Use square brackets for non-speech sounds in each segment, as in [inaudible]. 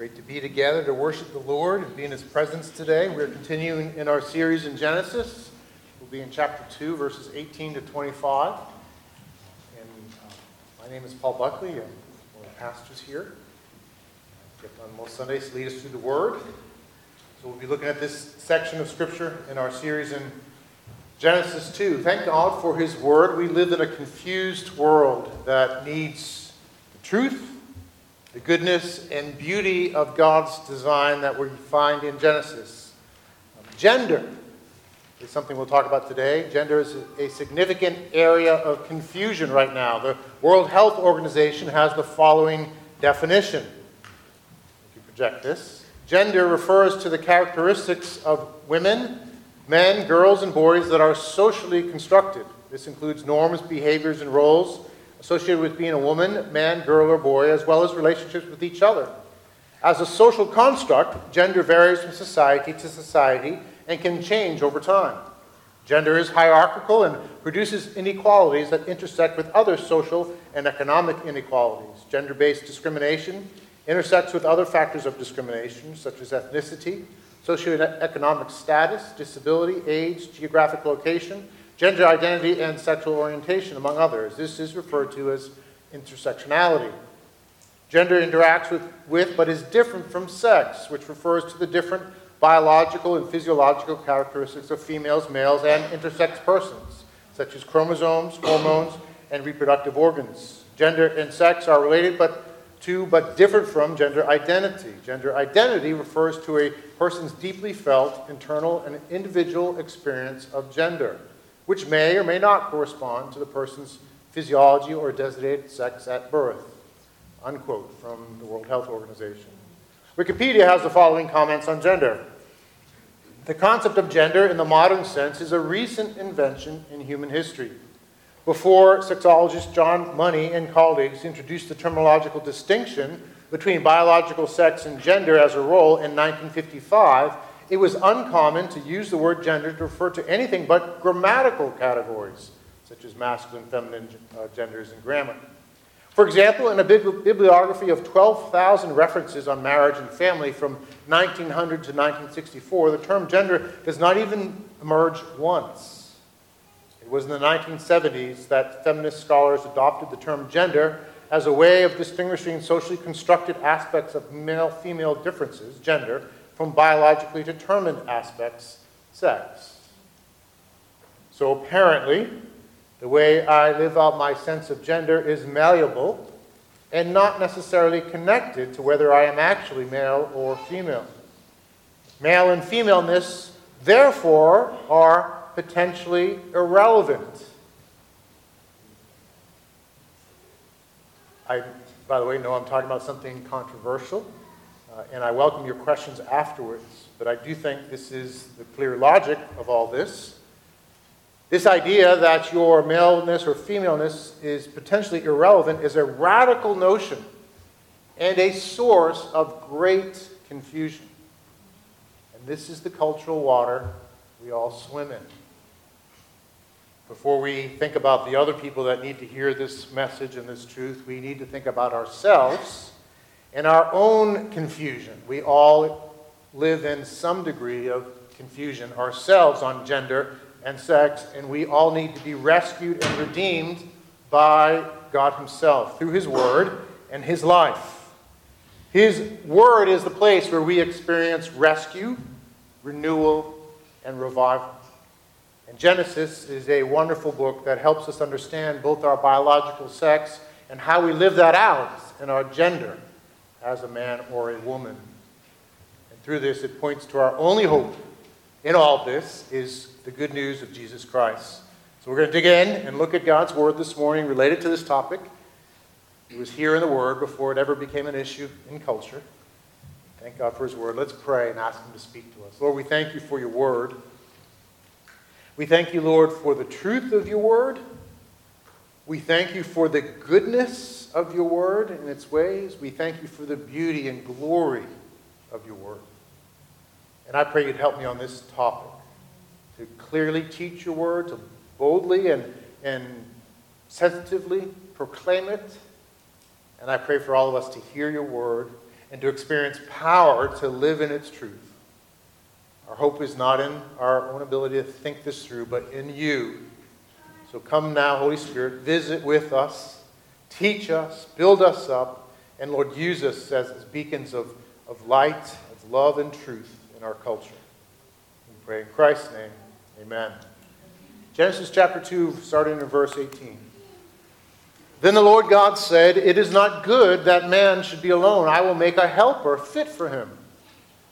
Great to be together to worship the Lord and be in His presence today. We're continuing in our series in Genesis. We'll be in chapter 2, verses 18 to 25. And uh, my name is Paul Buckley. I'm one of the pastors here. I get on most Sundays to lead us through the Word. So we'll be looking at this section of Scripture in our series in Genesis 2. Thank God for His Word. We live in a confused world that needs the truth the goodness and beauty of God's design that we find in Genesis. Gender is something we'll talk about today. Gender is a significant area of confusion right now. The World Health Organization has the following definition. If you project this, gender refers to the characteristics of women, men, girls, and boys that are socially constructed. This includes norms, behaviors, and roles associated with being a woman, man, girl, or boy, as well as relationships with each other. As a social construct, gender varies from society to society and can change over time. Gender is hierarchical and produces inequalities that intersect with other social and economic inequalities. Gender based discrimination intersects with other factors of discrimination, such as ethnicity, socioeconomic status, disability, age, geographic location, gender identity and sexual orientation, among others. This is referred to as intersectionality. Gender interacts with, with, but is different from sex, which refers to the different biological and physiological characteristics of females, males, and intersex persons, such as chromosomes, hormones, and reproductive organs. Gender and sex are related but to but different from gender identity. Gender identity refers to a person's deeply felt internal and individual experience of gender which may or may not correspond to the person's physiology or designated sex at birth. Unquote from the World Health Organization. Wikipedia has the following comments on gender. The concept of gender in the modern sense is a recent invention in human history. Before sexologist John Money and colleagues introduced the terminological distinction between biological sex and gender as a role in 1955, it was uncommon to use the word gender to refer to anything but grammatical categories, such as masculine, feminine uh, genders, and grammar. For example, in a bibliography of 12,000 references on marriage and family from 1900 to 1964, the term gender does not even emerge once. It was in the 1970s that feminist scholars adopted the term gender as a way of distinguishing socially constructed aspects of male female differences, gender, from biologically determined aspects, sex. So apparently, the way I live out my sense of gender is malleable and not necessarily connected to whether I am actually male or female. Male and femaleness, therefore, are potentially irrelevant. I, by the way, know I'm talking about something controversial. Uh, and I welcome your questions afterwards. But I do think this is the clear logic of all this. This idea that your maleness or femaleness is potentially irrelevant is a radical notion and a source of great confusion. And this is the cultural water we all swim in. Before we think about the other people that need to hear this message and this truth, we need to think about ourselves in our own confusion. We all live in some degree of confusion ourselves on gender and sex, and we all need to be rescued and redeemed by God Himself through His Word and His life. His Word is the place where we experience rescue, renewal, and revival. And Genesis is a wonderful book that helps us understand both our biological sex and how we live that out in our gender as a man or a woman. And through this, it points to our only hope in all this is the good news of Jesus Christ. So we're going to dig in and look at God's Word this morning related to this topic. It was here in the Word before it ever became an issue in culture. Thank God for His Word. Let's pray and ask Him to speak to us. Lord, we thank you for your Word. We thank you, Lord, for the truth of your Word. We thank you for the goodness of your word and its ways. We thank you for the beauty and glory of your word. And I pray you'd help me on this topic to clearly teach your word, to boldly and, and sensitively proclaim it. And I pray for all of us to hear your word and to experience power to live in its truth. Our hope is not in our own ability to think this through, but in you. So come now, Holy Spirit, visit with us, teach us, build us up, and Lord, use us as, beacons of, of light, of love and truth in our culture. We pray in Christ's name. Amen. Genesis chapter 2, starting in verse 18. Then the Lord God said, It is not good that man should be alone. I will make a helper fit for him.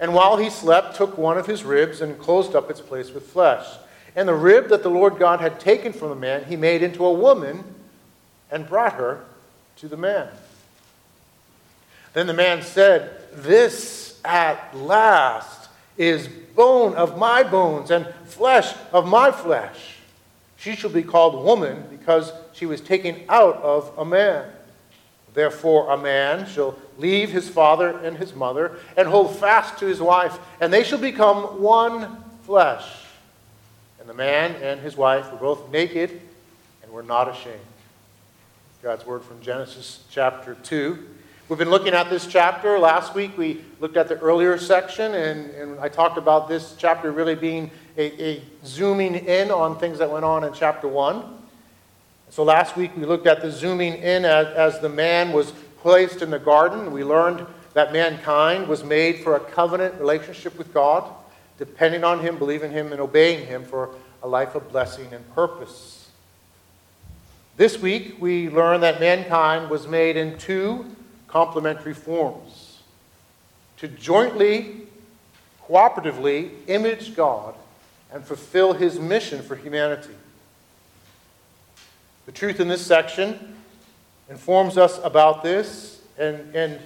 And while he slept, took one of his ribs and closed up its place with flesh. And the rib that the Lord God had taken from the man, he made into a woman and brought her to the man. Then the man said, This at last is bone of my bones and flesh of my flesh. She shall be called woman because she was taken out of a man. Therefore, a man shall leave his father and his mother and hold fast to his wife, and they shall become one flesh. And the man and his wife were both naked and were not ashamed. God's word from Genesis chapter 2. We've been looking at this chapter. Last week we looked at the earlier section, and, and I talked about this chapter really being a, a zooming in on things that went on in chapter 1. So last week we looked at the zooming in as, as the man was placed in the garden. We learned that mankind was made for a covenant relationship with God, depending on Him, believing Him, and obeying Him for a life of blessing and purpose. This week we learned that mankind was made in two complementary forms to jointly, cooperatively image God and fulfill His mission for humanity. The truth in this section informs us about this and, and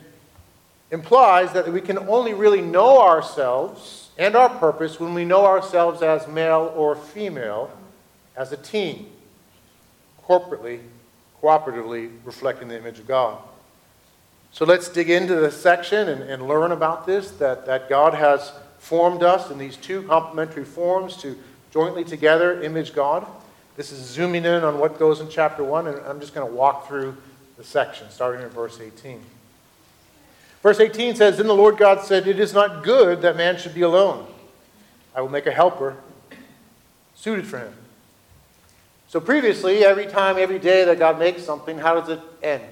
implies that we can only really know ourselves and our purpose when we know ourselves as male or female as a team, corporately, cooperatively reflecting the image of God. So let's dig into this section and, and learn about this that, that God has formed us in these two complementary forms to jointly together image God. This is zooming in on what goes in chapter 1, and I'm just going to walk through the section, starting in verse 18. Verse 18 says, Then the Lord God said, It is not good that man should be alone. I will make a helper suited for him. So previously, every time, every day that God makes something, how does it end?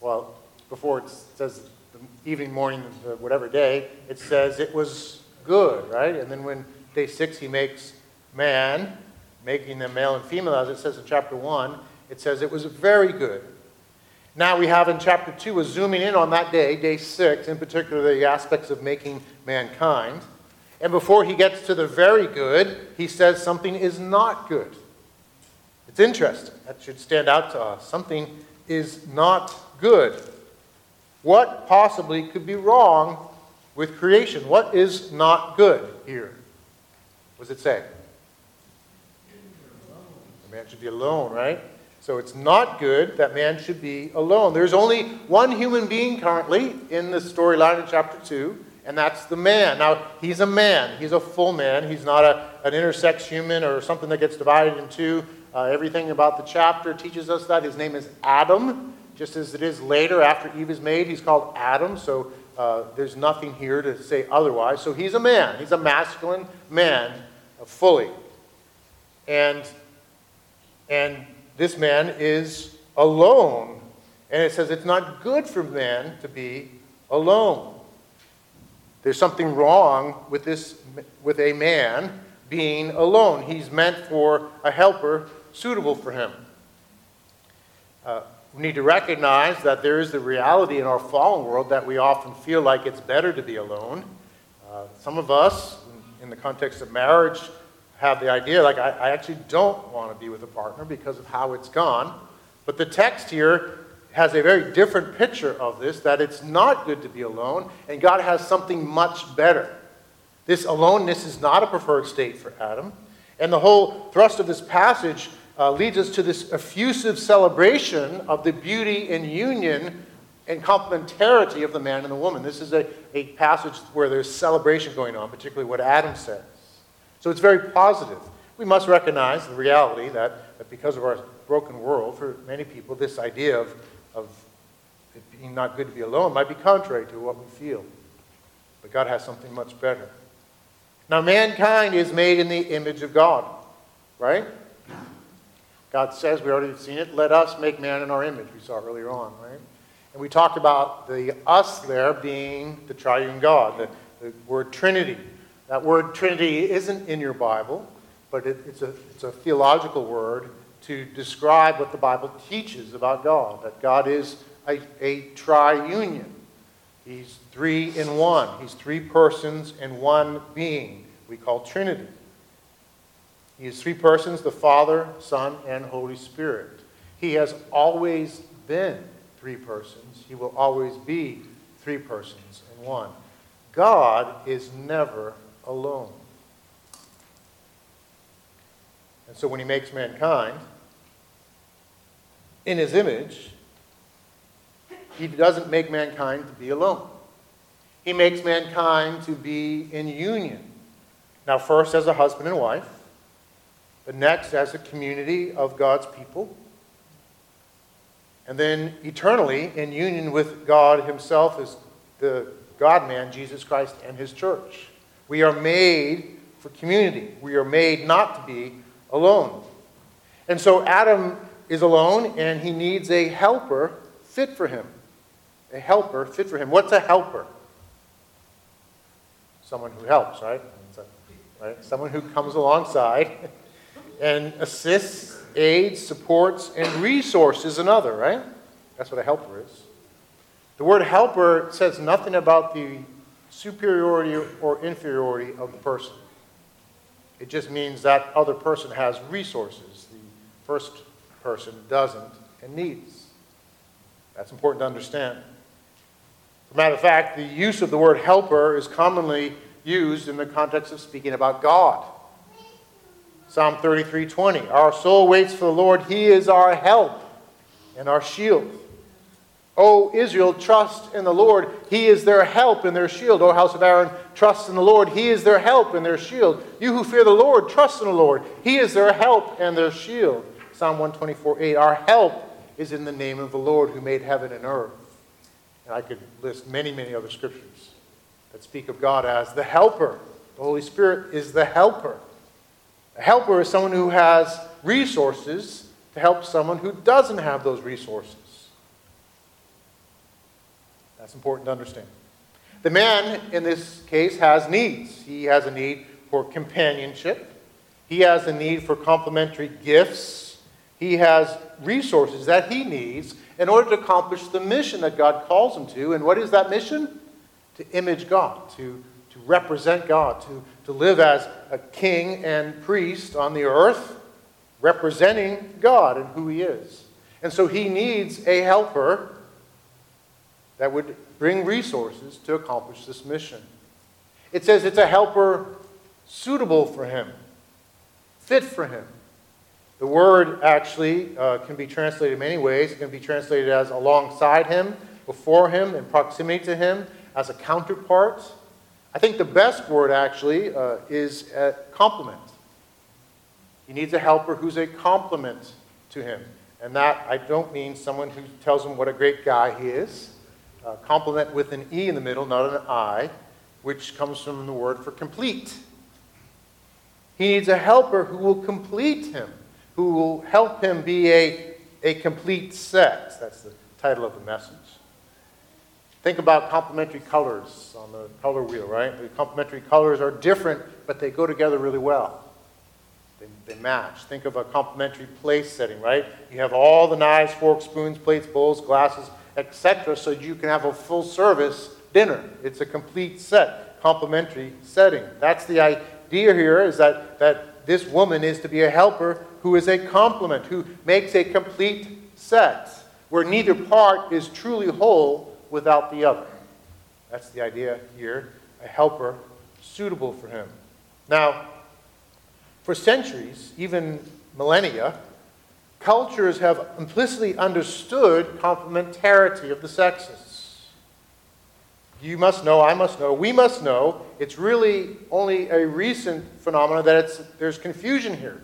Well, before it says the evening, morning, whatever day, it says it was good, right? And then when day six, he makes man, making them male and female, as it says in chapter 1, it says it was very good. Now we have in chapter 2 a zooming in on that day, day 6, in particular the aspects of making mankind. And before he gets to the very good, he says something is not good. It's interesting. That should stand out to us. Something is not good. What possibly could be wrong with creation? What is not good here? What does it say? Man should be alone, right? So it's not good that man should be alone. There's only one human being currently in the storyline in chapter 2, and that's the man. Now, he's a man. He's a full man. He's not a, an intersex human or something that gets divided in two. Uh, everything about the chapter teaches us that. His name is Adam, just as it is later after Eve is made. He's called Adam, so uh, there's nothing here to say otherwise. So he's a man. He's a masculine man, uh, fully. And and this man is alone. And it says it's not good for man to be alone. There's something wrong with this with a man being alone. He's meant for a helper suitable for him. Uh, we need to recognize that there is the reality in our fallen world that we often feel like it's better to be alone. Uh, some of us, in the context of marriage, have the idea like, I, I actually don't want to be with a partner because of how it's gone. But the text here has a very different picture of this that it's not good to be alone, and God has something much better. This aloneness is not a preferred state for Adam. And the whole thrust of this passage uh, leads us to this effusive celebration of the beauty and union and complementarity of the man and the woman. This is a, a passage where there's celebration going on, particularly what Adam says. So it's very positive. We must recognize the reality that, that because of our broken world, for many people, this idea of, of it being not good to be alone might be contrary to what we feel. But God has something much better. Now, mankind is made in the image of God, right? God says, we already seen it, let us make man in our image, we saw earlier on, right? And we talked about the us there being the triune God, the, the word Trinity. That word Trinity isn't in your Bible, but it, it's, a, it's a theological word to describe what the Bible teaches about God, that God is a, a triunion. He's three in one. He's three persons in one being. We call Trinity. He is three persons the Father, Son, and Holy Spirit. He has always been three persons. He will always be three persons in one. God is never alone. And so when he makes mankind in his image, he doesn't make mankind to be alone. He makes mankind to be in union. Now, first as a husband and wife, but next as a community of God's people, and then eternally in union with God Himself as the God man, Jesus Christ, and His church. We are made for community. We are made not to be alone. And so Adam is alone and he needs a helper fit for him a helper fit for him. What's a helper? Someone who helps, right? right? Someone who comes alongside [laughs] and assists, aids, supports, and resources another, right? That's what a helper is. The word helper says nothing about the superiority or inferiority of the person. It just means that other person has resources. The first person doesn't and needs. That's important to understand. As a matter of fact, the use of the word helper is commonly used in the context of speaking about God. Psalm 33:20. Our soul waits for the Lord, he is our help and our shield. O Israel, trust in the Lord. He is their help and their shield. O house of Aaron, trust in the Lord. He is their help and their shield. You who fear the Lord, trust in the Lord. He is their help and their shield. Psalm 124 8. Our help is in the name of the Lord who made heaven and earth. And I could list many, many other scriptures that speak of God as the helper. The Holy Spirit is the helper. A helper is someone who has resources to help someone who doesn't have those resources. That's important to understand. The man, in this case, has needs. He has a need for companionship, he has a need for complementary gifts, he has resources that he needs in order to accomplish the mission that God calls him to. And what is that mission? To image God, to, to represent God, to, to live as a king and priest on the earth, representing God and who he is. And so he needs a helper that would bring resources to accomplish this mission. It says it's a helper suitable for him, fit for him. The word actually uh, can be translated in many ways. It can be translated as alongside him, before him, in proximity to him, as a counterpart. I think the best word actually uh, is a complement. He needs a helper who's a complement to him. And that I don't mean someone who tells him what a great guy he is. Uh, complement with an E in the middle, not an I, which comes from the word for complete. He needs a helper who will complete him who will help him be a, a complete set. That's the title of the message. Think about complementary colors on the color wheel, right? The complementary colors are different, but they go together really well. They, they match. Think of a complementary place setting, right? You have all the knives, forks, spoons, plates, bowls, glasses, etc., so you can have a full service dinner. It's a complete set, complementary setting. That's the idea here is that, that this woman is to be a helper who is a complement, who makes a complete set. where neither part is truly whole without the other. That's the idea here a helper suitable for him. Now, for centuries, even millennia, cultures have implicitly understood complementarity of the sexes. You must know, I must know, we must know. It's really only a recent phenomenon that there's confusion here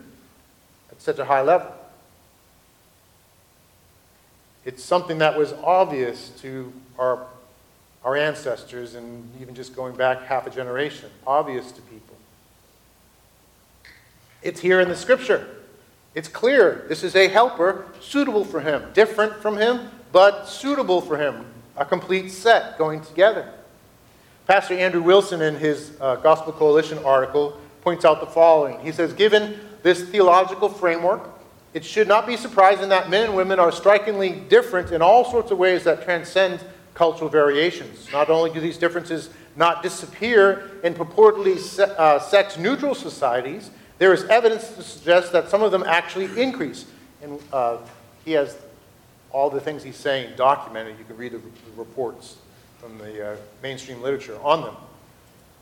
at such a high level. It's something that was obvious to our, our ancestors and even just going back half a generation, obvious to people. It's here in the scripture. It's clear this is a helper suitable for him, different from him, but suitable for him. A complete set going together. Pastor Andrew Wilson, in his uh, Gospel Coalition article, points out the following. He says, Given this theological framework, it should not be surprising that men and women are strikingly different in all sorts of ways that transcend cultural variations. Not only do these differences not disappear in purportedly se- uh, sex neutral societies, there is evidence to suggest that some of them actually increase. And uh, he has all the things he's saying documented. You can read the, reports from the uh, mainstream literature on them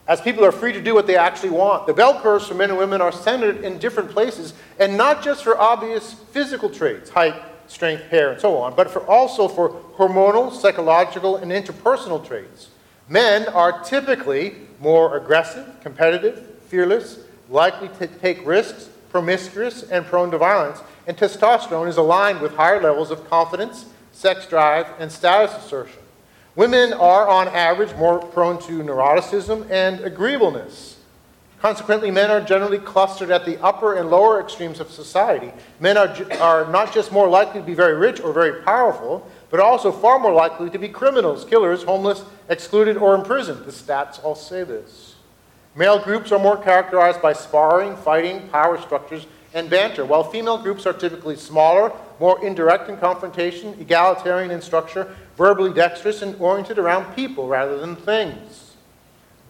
as people are free to do what they actually want. The bell curves for men and women are centered in different places, and not just for obvious physical traits, height, strength, hair, and so on, but for also for hormonal, psychological, and interpersonal traits. Men are typically more aggressive, competitive, fearless, likely to take risks, promiscuous, and prone to violence, and testosterone is aligned with higher levels of confidence, sex drive, and status assertion. Women are, on average, more prone to neuroticism and agreeableness. Consequently, men are generally clustered at the upper and lower extremes of society. Men are, are not just more likely to be very rich or very powerful, but also far more likely to be criminals, killers, homeless, excluded, or imprisoned. The stats all say this. Male groups are more characterized by sparring, fighting, power structures, and banter, while female groups are typically smaller, more indirect in confrontation, egalitarian in structure, verbally dexterous, and oriented around people rather than things.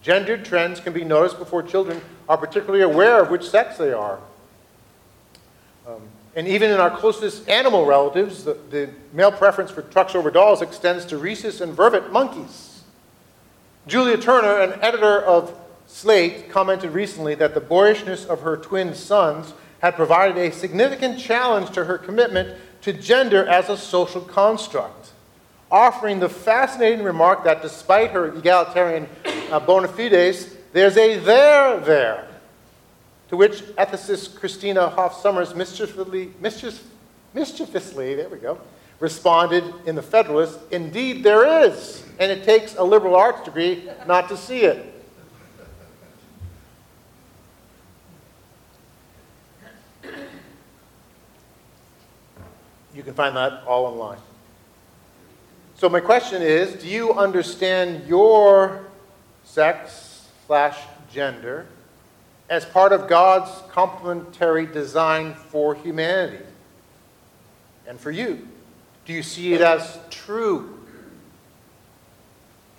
Gendered trends can be noticed before children are particularly aware of which sex they are. Um, and even in our closest animal relatives, the, the, male preference for trucks over dolls extends to rhesus and vervet monkeys. Julia Turner, an editor of Slate, commented recently that the boyishness of her twin sons had provided a significant challenge to her commitment to gender as a social construct, offering the fascinating remark that despite her egalitarian uh, bona fides, there's a there there. To which ethicist Christina Hoff Sommers mischievously, mischief, mischievously, there we go, responded in The Federalist, Indeed, there is, and it takes a liberal arts degree not to see it. You can find that all online. So, my question is do you understand your sex slash gender as part of God's complementary design for humanity and for you? Do you see it as true?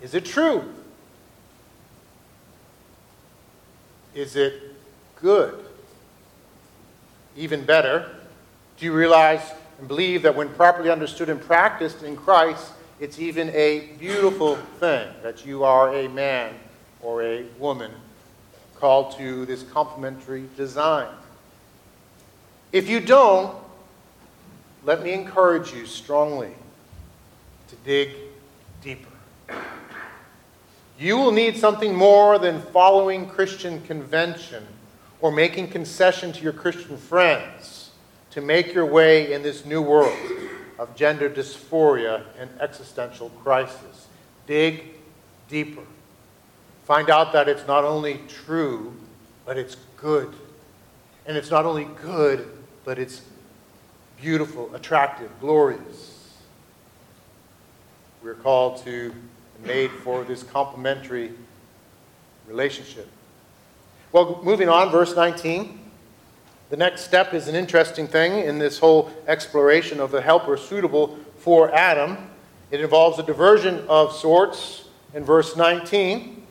Is it true? Is it good? Even better, do you realize and believe that when properly understood and practiced in Christ, it's even a beautiful thing that you are a man or a woman called to this complementary design. If you don't, let me encourage you strongly to dig deeper. You will need something more than following Christian convention or making concession to your Christian friends to make your way in this new world of gender dysphoria and existential crisis. Dig deeper. Find out that it's not only true, but it's good. And it's not only good, but it's beautiful, attractive, glorious. We're called to, made for this complementary relationship. Well, moving on, verse 19. The next step is an interesting thing in this whole exploration of the helper suitable for Adam. It involves a diversion of sorts in verse 19.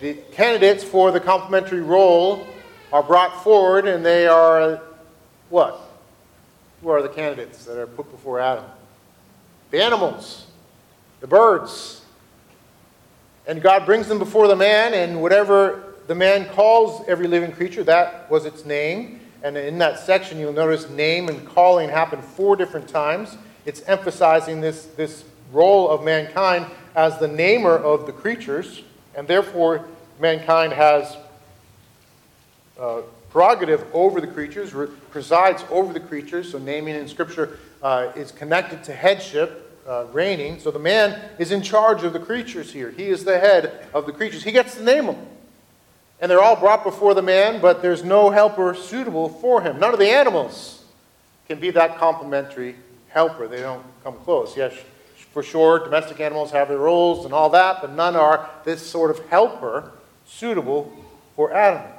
The candidates for the complementary role are brought forward, and they are what? Who are the candidates that are put before Adam? the animals, the birds. And God brings them before the man, and whatever the man calls every living creature, that was its name. And in that section, you'll notice name and calling happen four different times. It's emphasizing this, this role of mankind as the namer of the creatures, and therefore mankind has uh, prerogative over the creatures, re- presides over the creatures. So naming in Scripture uh, is connected to headship, uh, reigning. So the man is in charge of the creatures here. He is the head of the creatures. He gets to name them. And they're all brought before the man, but there's no helper suitable for him. None of the animals can be that complementary helper. They don't come close. Yes, for sure, domestic animals have their roles and all that, but none are this sort of helper suitable for Adam.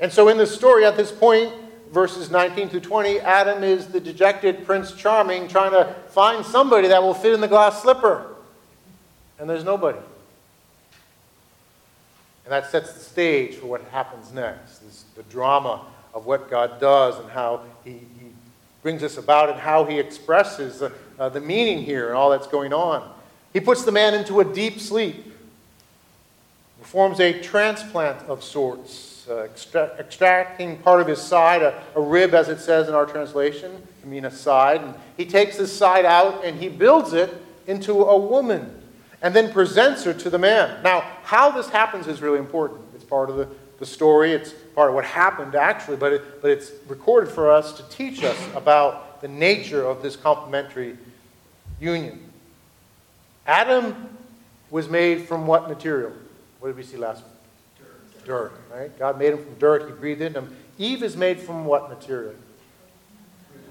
And so in this story, at this point, verses 19 through 20, Adam is the dejected Prince Charming trying to find somebody that will fit in the glass slipper. And there's nobody. And that sets the stage for what happens next this, the drama of what God does and how He, he brings us about and how He expresses the, uh, the meaning here and all that's going on. He puts the man into a deep sleep, performs a transplant of sorts, uh, extra- extracting part of his side, a, a rib, as it says in our translation, I mean a side. And he takes this side out and he builds it into a woman and then presents her to the man. Now, how this happens is really important. It's part of the, the story, it's part of what happened actually, but, it, but it's recorded for us to teach us about the nature of this complementary union. Adam was made from what material? What did we see last week? Dirt. Dirt, right? God made him from dirt, he breathed into him. Eve is made from what material?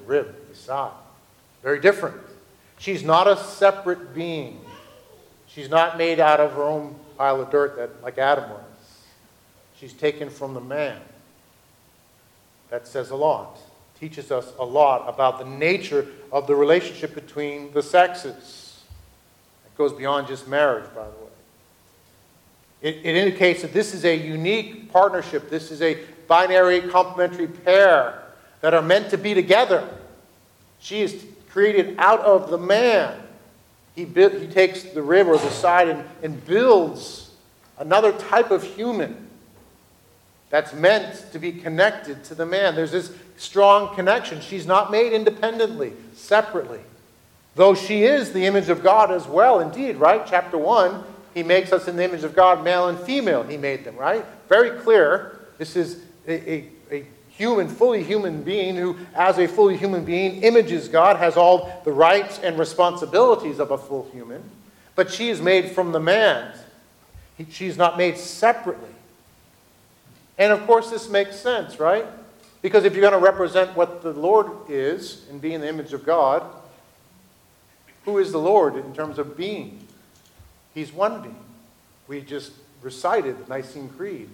Rib, the side. Very different. She's not a separate being. She's not made out of her own pile of dirt that, like Adam was. She's taken from the man. That says a lot. Teaches us a lot about the nature of the relationship between the sexes. It goes beyond just marriage, by the way. It, it indicates that this is a unique partnership. This is a binary complementary pair that are meant to be together. She is created out of the man he, he takes the rib or the side and, and builds another type of human that's meant to be connected to the man. There's this strong connection. She's not made independently, separately. Though she is the image of God as well, indeed, right? Chapter 1, he makes us in the image of God, male and female, he made them, right? Very clear. This is a, a human, fully human being who, as a fully human being, images God, has all the rights and responsibilities of a full human, but she is made from the man. She's not made separately. And of course, this makes sense, right? Because if you're going to represent what the Lord is and be in the image of God, who is the Lord in terms of being? He's one being. We just recited the Nicene Creed.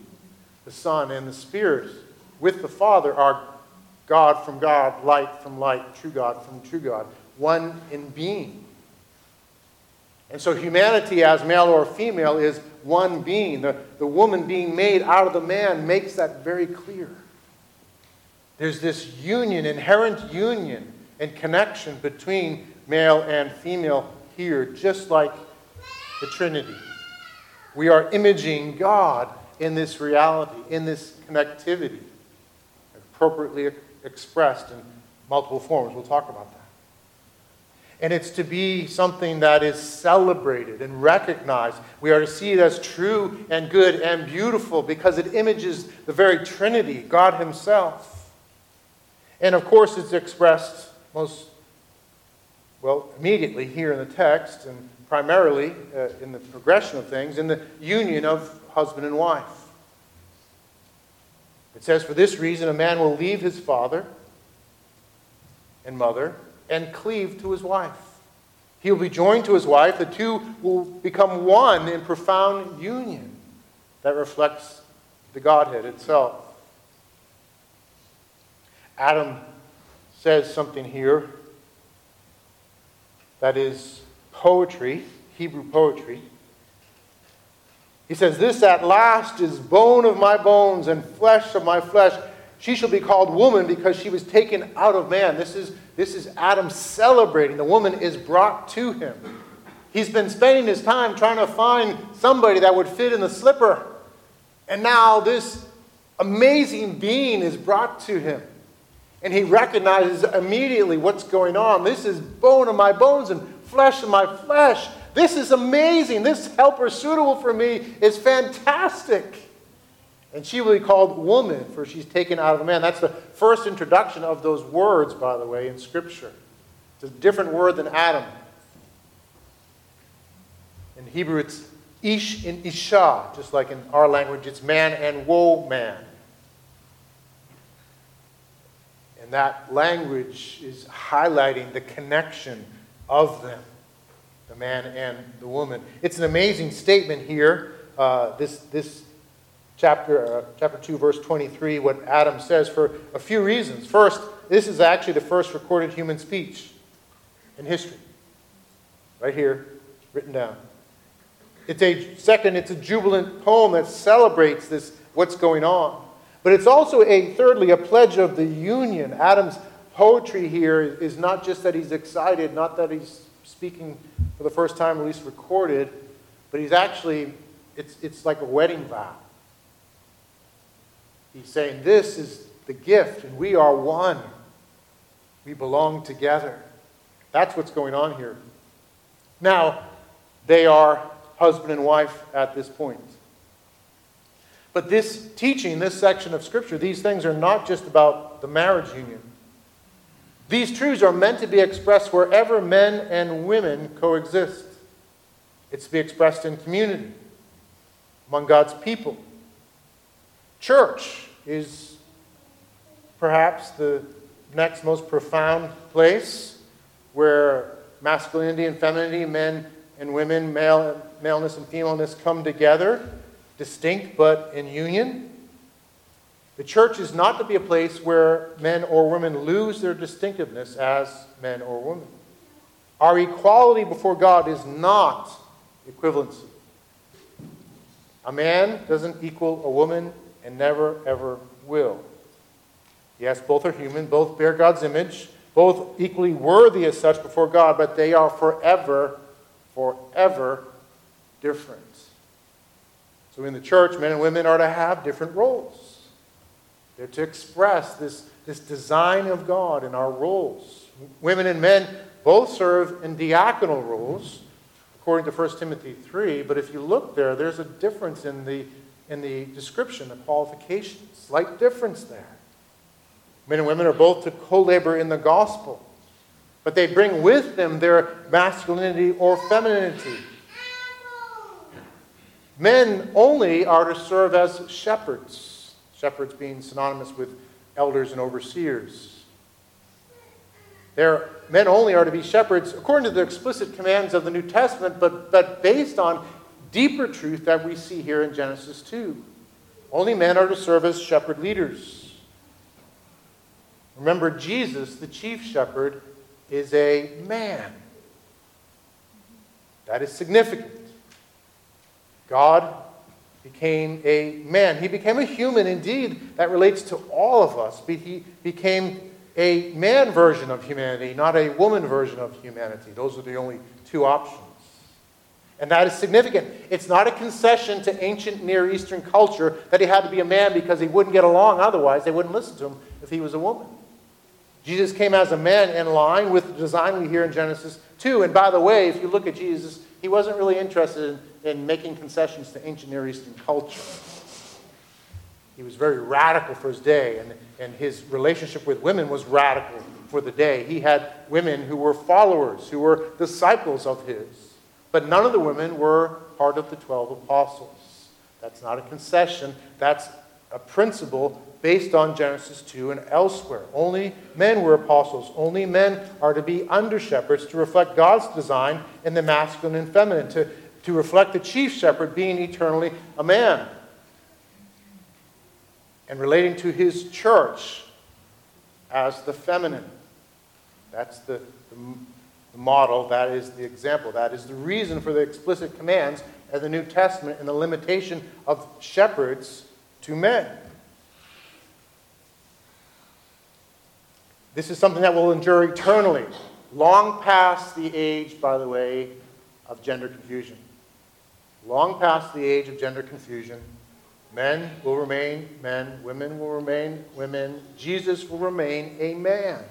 The Son and the Spirit with the Father are God from God, light from light, true God from true God, one in being. And so humanity, as male or female, is one being. The, the woman being made out of the man makes that very clear. There's this union, inherent union and connection between male and female here, just like the Trinity. We are imaging God in this reality, in this connectivity appropriately expressed in multiple forms. We'll talk about that. And it's to be something that is celebrated and recognized. We are to see it as true and good and beautiful because it images the very Trinity, God Himself. And of course, it's expressed most, well, immediately here in the text and primarily uh, in the progression of things in the union of husband and wife. It says, For this reason, a man will leave his father and mother and cleave to his wife. He will be joined to his wife. The two will become one in profound union that reflects the Godhead itself. Adam says something here that is poetry, Hebrew poetry. He says, This at last is bone of my bones and flesh of my flesh. She shall be called woman because she was taken out of man. This is, this is Adam celebrating. The woman is brought to him. He's been spending his time trying to find somebody that would fit in the slipper. And now this amazing being is brought to him. And he recognizes immediately what's going on. This is bone of my bones and flesh of my flesh. This is amazing. This helper suitable for me is fantastic. And she will be called woman, for she's taken out of a man. That's the first introduction of those words, by the way, in Scripture. It's a different word than Adam. In Hebrew, it's ish and isha, just like in our language, it's man and woe man. And that language is highlighting the connection of them, the man and the woman. It's an amazing statement here. Uh, this, this chapter, uh, chapter 2, verse 23, what Adam says for a few reasons. First, this is actually the first recorded human speech in history. Right here, written down. It's a second, it's a jubilant poem that celebrates this what's going on. But it's also a thirdly a pledge of the union. Adam's poetry here is not just that he's excited, not that he's speaking for the first time, at least recorded, but he's actually it's it's like a wedding vow. He's saying, This is the gift, and we are one. We belong together. That's what's going on here. Now, they are husband and wife at this point. But this teaching, this section of Scripture, these things are not just about the marriage union. These truths are meant to be expressed wherever men and women coexist. It's to be expressed in community, among God's people. Church is perhaps the next most profound place where masculinity and femininity, men and women, male, maleness and femaleness come together, distinct but in union. The church is not to be a place where men or women lose their distinctiveness as men or women. Our equality before God is not equivalency. A man doesn't equal a woman and never, ever will. Yes, both are human, both bear God's image, both equally worthy as such before God, but they are forever, forever different. So in the church, men and women are to have different roles. They're to express this, this design of God in our roles. Women and men both serve in diaconal roles, according to 1 Timothy 3, but if you look there, there's a difference in the in the description, the qualifications. Slight difference there. Men and women are both to co labor in the gospel, but they bring with them their masculinity or femininity. Men only are to serve as shepherds, shepherds being synonymous with elders and overseers. Men only are to be shepherds according to the explicit commands of the New Testament, but, but based on deeper truth that we see here in Genesis 2. Only men are to serve as shepherd leaders. Remember, Jesus, the chief shepherd, is a man. That is significant. God became a man. He became a human indeed. That relates to all of us. But he became a man version of humanity, not a woman version of humanity. Those are the only two options. And that is significant. It's not a concession to ancient Near Eastern culture that he had to be a man because he wouldn't get along otherwise. They wouldn't listen to him if he was a woman. Jesus came as a man in line with the design we hear in Genesis 2. And by the way, if you look at Jesus, he wasn't really interested in, in making concessions to ancient Near Eastern culture. He was very radical for his day, and, and his relationship with women was radical for the day. He had women who were followers, who were disciples of his. But none of the women were part of the 12 apostles. That's not a concession, that's a principle based on Genesis 2 and elsewhere. Only men were apostles. Only men are to be under shepherds to reflect God's design in the masculine and feminine, to, to reflect the chief shepherd being eternally a man. And relating to his church as the feminine. That's the, the the model, that is the example, that is the reason for the explicit commands of the New Testament and the limitation of shepherds to men. This is something that will endure eternally, long past the age, by the way, of gender confusion. Long past the age of gender confusion, men will remain men, women will remain women, Jesus will remain a man.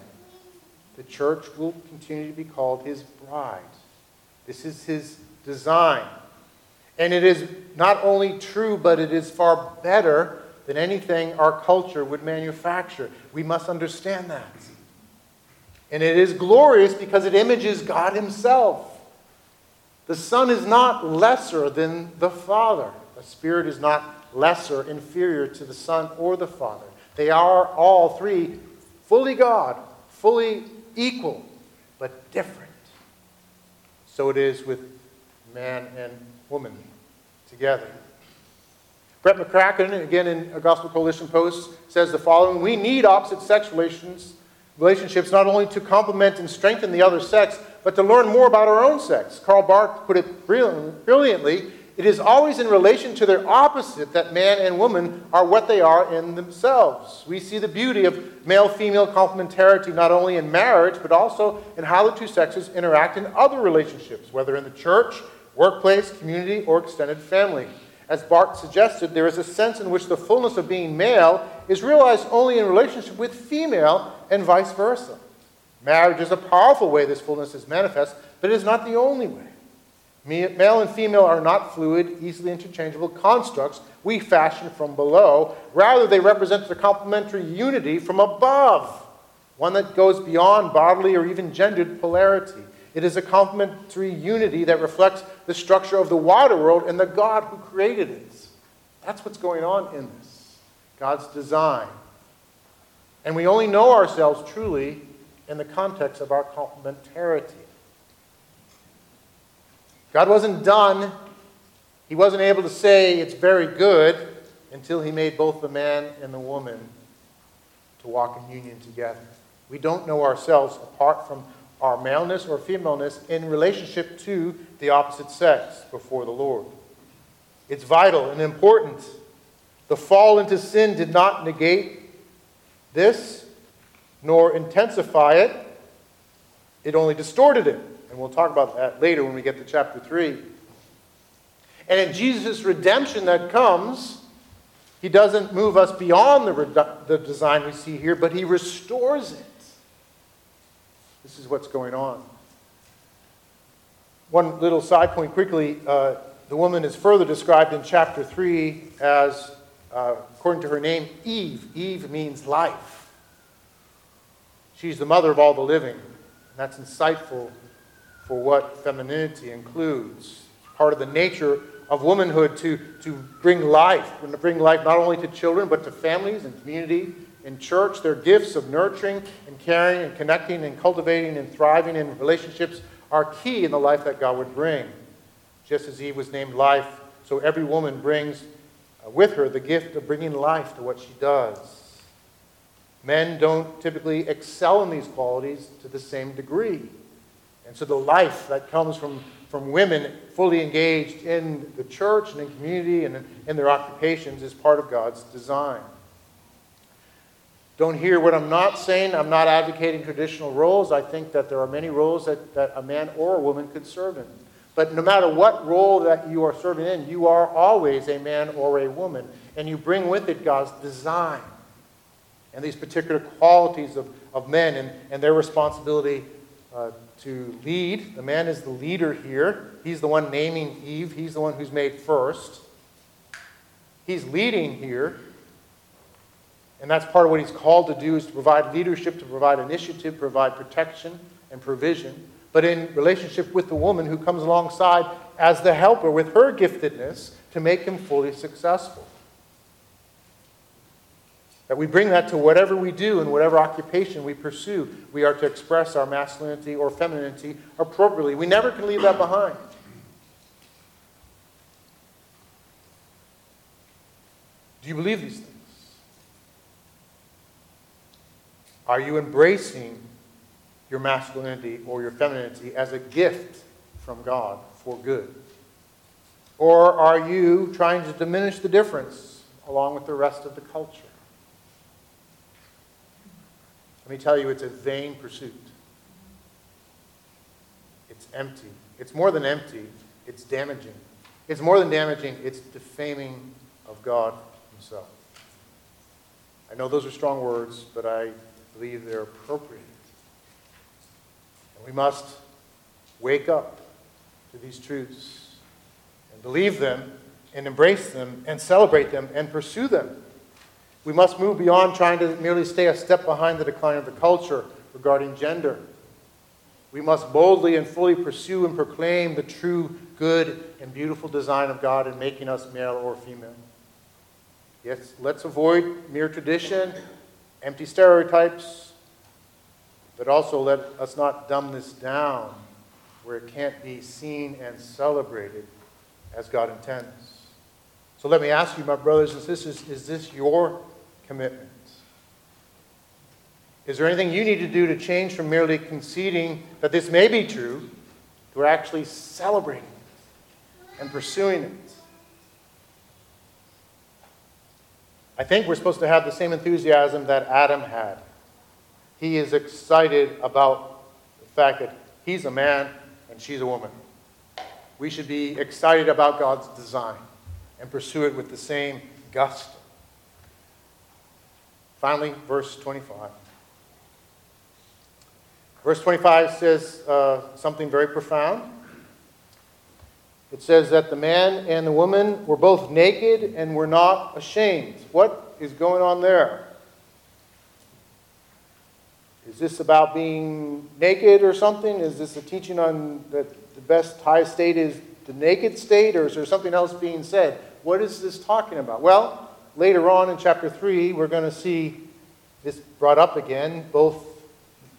The church will continue to be called his bride. This is his design. And it is not only true, but it is far better than anything our culture would manufacture. We must understand that. And it is glorious because it images God Himself. The Son is not lesser than the Father. The Spirit is not lesser, inferior to the Son or the Father. They are all three fully God, fully equal, but different. So it is with man and woman together. Brett McCracken, again in a Gospel Coalition post, says the following We need opposite sex relations, relationships not only to complement and strengthen the other sex, but to learn more about our own sex. Karl Barth put it brilliantly it is always in relation to their opposite that man and woman are what they are in themselves. We see the beauty of male female complementarity not only in marriage, but also in how the two sexes interact in other relationships, whether in the church, workplace, community, or extended family. As Barth suggested, there is a sense in which the fullness of being male is realized only in relationship with female and vice versa. Marriage is a powerful way this fullness is manifest, but it is not the only way. Male and female are not fluid, easily interchangeable constructs we fashion from below. Rather, they represent the complementary unity from above, one that goes beyond bodily or even gendered polarity. It is a complementary unity that reflects the structure of the wider world and the God who created it. That's what's going on in this God's design. And we only know ourselves truly in the context of our complementarity. God wasn't done. He wasn't able to say it's very good until he made both the man and the woman to walk in union together. We don't know ourselves apart from our maleness or femaleness in relationship to the opposite sex before the Lord. It's vital and important. The fall into sin did not negate this nor intensify it, it only distorted it. And we'll talk about that later when we get to chapter 3. And in Jesus' redemption that comes, he doesn't move us beyond the, the design we see here, but he restores it. This is what's going on. One little side point quickly uh, the woman is further described in chapter 3 as, uh, according to her name, Eve. Eve means life. She's the mother of all the living. And that's insightful for what femininity includes. Part of the nature of womanhood to, to bring life, to bring life not only to children, but to families and community and church. Their gifts of nurturing and caring and connecting and cultivating and thriving in relationships are key in the life that God would bring. Just as Eve was named life, so every woman brings uh, with her the gift of bringing life to what she does. Men don't typically excel in these qualities to the same degree. And so the life that comes from, from women fully engaged in the church and in community and in, in their occupations is part of God's design. Don't hear what I'm not saying. I'm not advocating traditional roles. I think that there are many roles that, that a man or a woman could serve in. But no matter what role that you are serving in, you are always a man or a woman. And you bring with it God's design and these particular qualities of, of men and, and their responsibility uh, to lead. The man is the leader here. He's the one naming Eve, he's the one who's made first. He's leading here. And that's part of what he's called to do is to provide leadership, to provide initiative, provide protection and provision. But in relationship with the woman who comes alongside as the helper with her giftedness to make him fully successful. That we bring that to whatever we do and whatever occupation we pursue. We are to express our masculinity or femininity appropriately. We never can leave that behind. Do you believe these things? Are you embracing your masculinity or your femininity as a gift from God for good? Or are you trying to diminish the difference along with the rest of the culture? let me tell you, it's a vain pursuit. It's empty. It's more than empty, it's damaging. It's more than damaging, it's defaming of God Himself. I know those are strong words, but I believe they're appropriate. And we must wake up to these truths and believe them and embrace them and celebrate them and pursue them. We must move beyond trying to merely stay a step behind the decline of the culture regarding gender. We must boldly and fully pursue and proclaim the true, good, and beautiful design of God in making us male or female. Yes, let's avoid mere tradition, empty stereotypes, but also let us not dumb this down where it can't be seen and celebrated as God intends. So let me ask you, my brothers and sisters, is this your commitment? Is there anything you need to do to change from merely conceding that this may be true to actually celebrating it and pursuing it? I think we're supposed to have the same enthusiasm that Adam had. He is excited about the fact that he's a man and she's a woman. We should be excited about God's design and pursue it with the same gusto. Finally, verse 25. Verse 25 says uh, something very profound. It says that the man and the woman were both naked and were not ashamed. What is going on there? Is this about being naked or something? Is this a teaching on that the best high state is the naked state, or is there something else being said? What is this talking about? Well, later on in chapter 3, we're going to see this brought up again, both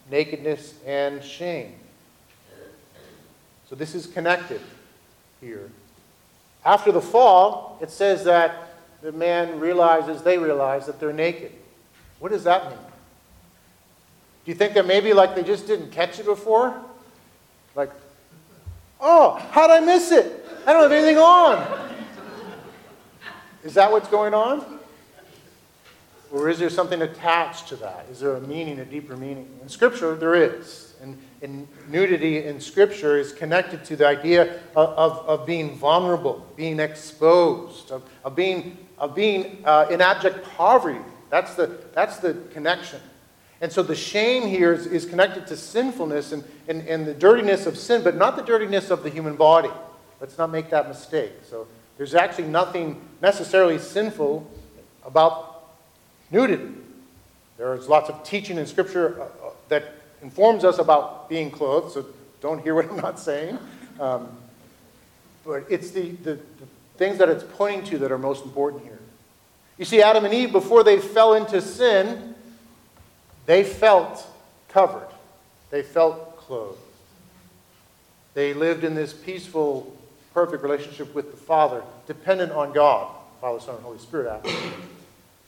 nakedness and shame. So this is connected here. After the fall, it says that the man realizes, they realize that they're naked. What does that mean? Do you think that maybe like they just didn't catch it before? Like, oh, how'd I miss it? I don't have anything on. Is that what's going on? Or is there something attached to that? Is there a meaning, a deeper meaning? In Scripture, there is. And, and nudity in Scripture is connected to the idea of, of, of being vulnerable, being exposed, of, of being, of being uh, in abject poverty. That's the, that's the connection. And so the shame here is, is connected to sinfulness and, and, and the dirtiness of sin, but not the dirtiness of the human body. Let's not make that mistake. So there's actually nothing necessarily sinful about nudity. There's lots of teaching in Scripture uh, uh, that informs us about being clothed, so don't hear what I'm not saying. Um, but it's the, the, the things that it's pointing to that are most important here. You see, Adam and Eve, before they fell into sin, they felt covered, they felt clothed. They lived in this peaceful, perfect relationship with the Father, dependent on God, Father, Son, and Holy Spirit. After.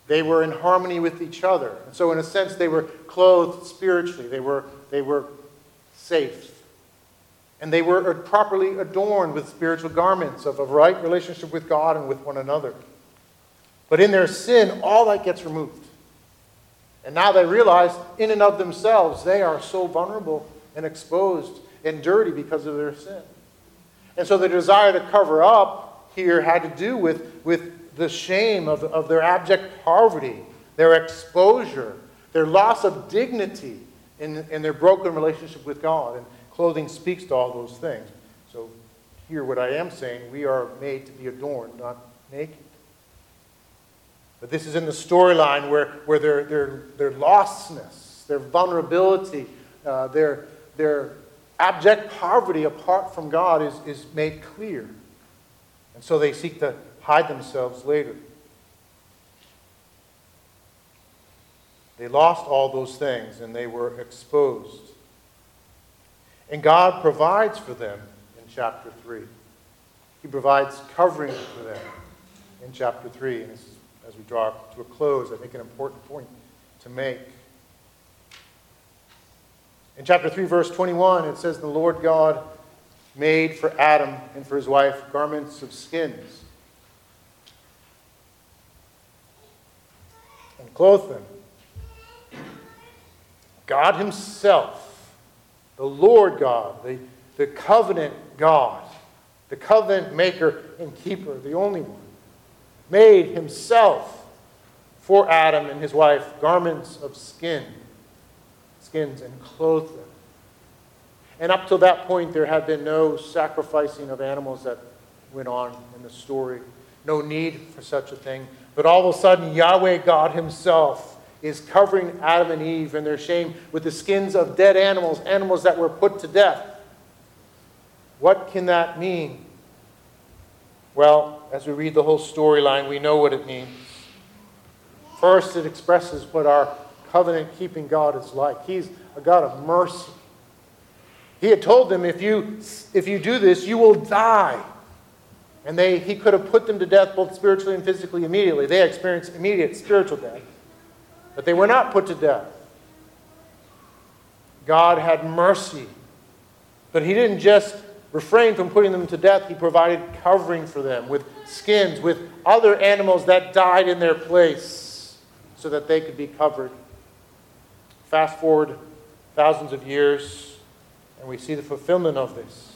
They were in harmony with each other. And so, in a sense, they were clothed spiritually, they were, they were safe. And they were properly adorned with spiritual garments of a right relationship with God and with one another. But in their sin, all that gets removed. And now they realize, in and of themselves, they are so vulnerable and exposed and dirty because of their sin. And so the desire to cover up here had to do with, with the shame of, of their abject poverty, their exposure, their loss of dignity in, in their broken relationship with God. And clothing speaks to all those things. So, hear what I am saying. We are made to be adorned, not naked. But this is in the storyline where, where their, their, their lostness, their vulnerability, uh, their, their abject poverty apart from God is, is made clear. And so they seek to hide themselves later. They lost all those things and they were exposed. And God provides for them in chapter 3. He provides covering for them in chapter 3. And is, as we draw to a close, I think an important point to make. In chapter 3, verse 21, it says, The Lord God made for Adam and for his wife garments of skins and clothed them. God Himself, the Lord God, the, the covenant God, the covenant maker and keeper, the only one, made Himself for Adam and his wife garments of skin, skins, and clothed them. And up till that point, there had been no sacrificing of animals that went on in the story, no need for such a thing. But all of a sudden, Yahweh God Himself is covering Adam and Eve and their shame with the skins of dead animals, animals that were put to death. What can that mean? Well, as we read the whole storyline, we know what it means. First, it expresses what our covenant keeping God is like. He's a God of mercy. He had told them, if you, if you do this, you will die. And they, he could have put them to death both spiritually and physically immediately. They experienced immediate spiritual death. But they were not put to death. God had mercy. But he didn't just refrain from putting them to death, he provided covering for them with skins, with other animals that died in their place so that they could be covered. Fast forward thousands of years, and we see the fulfillment of this.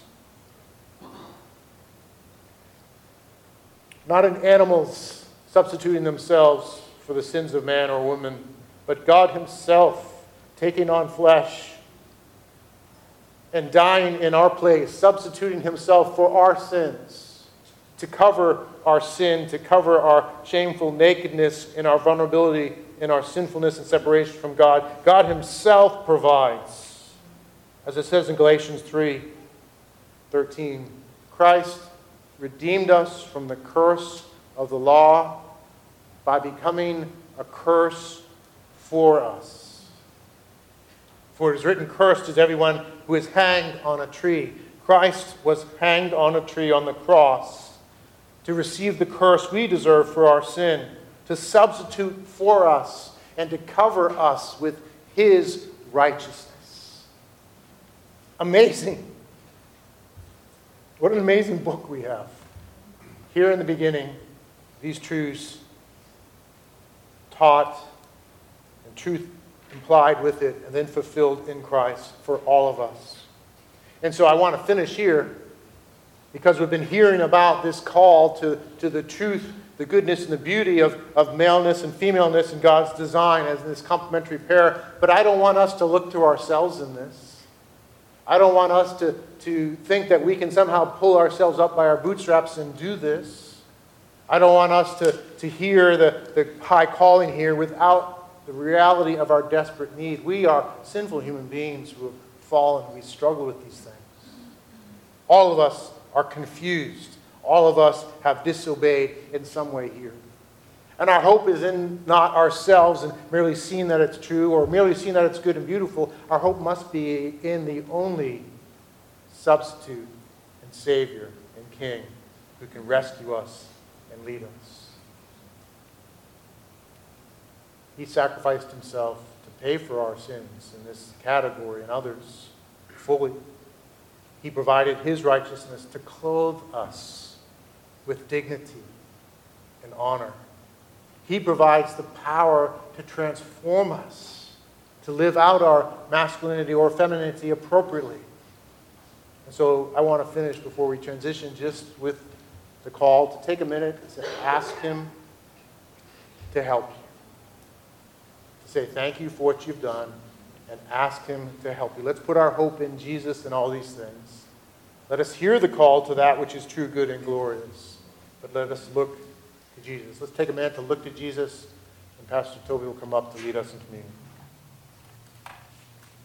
Not in animals substituting themselves for the sins of man or woman, but God Himself taking on flesh and dying in our place, substituting Himself for our sins, to cover our sin, to cover our shameful nakedness and our vulnerability in our sinfulness and separation from God. God Himself provides. As it says in Galatians 3 13, Christ redeemed us from the curse of the law by becoming a curse for us. For it is written, Cursed is everyone who is hanged on a tree. Christ was hanged on a tree on the cross to receive the curse we deserve for our sin, to substitute for us, and to cover us with his righteousness. Amazing. What an amazing book we have. Here in the beginning, these truths taught and truth implied with it and then fulfilled in Christ for all of us. And so I want to finish here because we've been hearing about this call to, to the truth, the goodness, and the beauty of, of maleness and femaleness in God's design as this complementary pair. But I don't want us to look to ourselves in this. I don't want us to, to think that we can somehow pull ourselves up by our bootstraps and do this. I don't want us to, to hear the, the high calling here without the reality of our desperate need. We are sinful human beings who have fallen. We struggle with these things. All of us are confused. All of us have disobeyed in some way here. And our hope is in not ourselves and merely seeing that it's true or merely seeing that it's good and beautiful. Our hope must be in the only substitute and Savior and King who can rescue us and lead us. He sacrificed himself to pay for our sins in this category and others fully. He provided his righteousness to clothe us with dignity and honor. He provides the power to transform us, to live out our masculinity or femininity appropriately. And so I want to finish before we transition just with the call to take a minute to ask Him to help you. To say thank you for what you've done and ask Him to help you. Let's put our hope in Jesus and all these things. Let us hear the call to that which is true, good, and glorious. But let us look to Jesus. Let's take a minute to look to Jesus, and Pastor Toby will come up to lead us in communion.